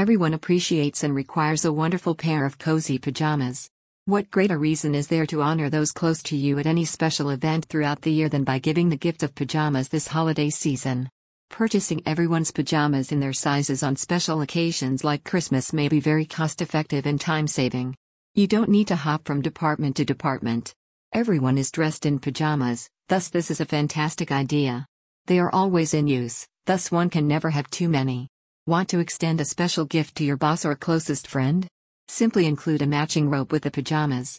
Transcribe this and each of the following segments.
Everyone appreciates and requires a wonderful pair of cozy pajamas. What greater reason is there to honor those close to you at any special event throughout the year than by giving the gift of pajamas this holiday season? Purchasing everyone's pajamas in their sizes on special occasions like Christmas may be very cost effective and time saving. You don't need to hop from department to department. Everyone is dressed in pajamas, thus, this is a fantastic idea. They are always in use, thus, one can never have too many. Want to extend a special gift to your boss or closest friend? Simply include a matching robe with the pajamas.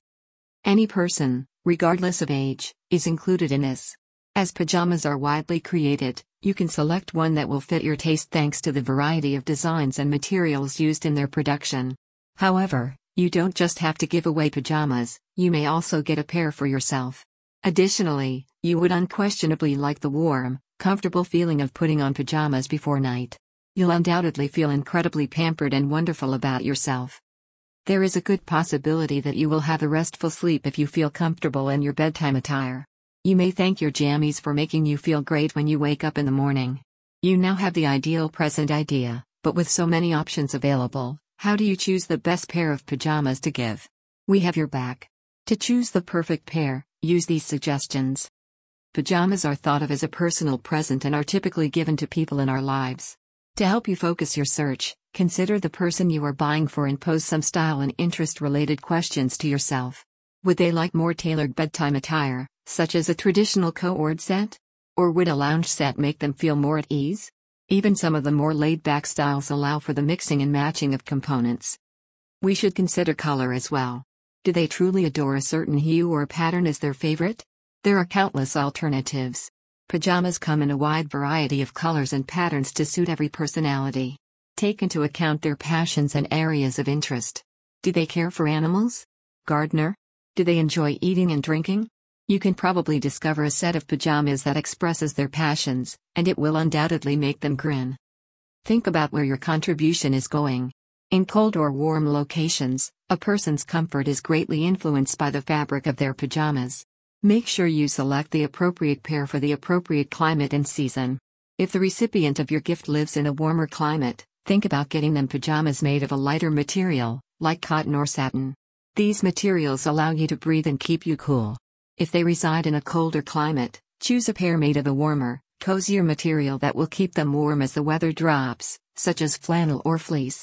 Any person, regardless of age, is included in this. As pajamas are widely created, you can select one that will fit your taste thanks to the variety of designs and materials used in their production. However, you don't just have to give away pajamas, you may also get a pair for yourself. Additionally, you would unquestionably like the warm, comfortable feeling of putting on pajamas before night. You'll undoubtedly feel incredibly pampered and wonderful about yourself. There is a good possibility that you will have a restful sleep if you feel comfortable in your bedtime attire. You may thank your jammies for making you feel great when you wake up in the morning. You now have the ideal present idea, but with so many options available, how do you choose the best pair of pajamas to give? We have your back. To choose the perfect pair, use these suggestions. Pajamas are thought of as a personal present and are typically given to people in our lives. To help you focus your search, consider the person you are buying for and pose some style and interest related questions to yourself. Would they like more tailored bedtime attire, such as a traditional cord set? Or would a lounge set make them feel more at ease? Even some of the more laid back styles allow for the mixing and matching of components. We should consider color as well. Do they truly adore a certain hue or pattern as their favorite? There are countless alternatives. Pajamas come in a wide variety of colors and patterns to suit every personality. Take into account their passions and areas of interest. Do they care for animals? Gardener? Do they enjoy eating and drinking? You can probably discover a set of pajamas that expresses their passions, and it will undoubtedly make them grin. Think about where your contribution is going. In cold or warm locations, a person's comfort is greatly influenced by the fabric of their pajamas. Make sure you select the appropriate pair for the appropriate climate and season. If the recipient of your gift lives in a warmer climate, think about getting them pajamas made of a lighter material, like cotton or satin. These materials allow you to breathe and keep you cool. If they reside in a colder climate, choose a pair made of a warmer, cozier material that will keep them warm as the weather drops, such as flannel or fleece.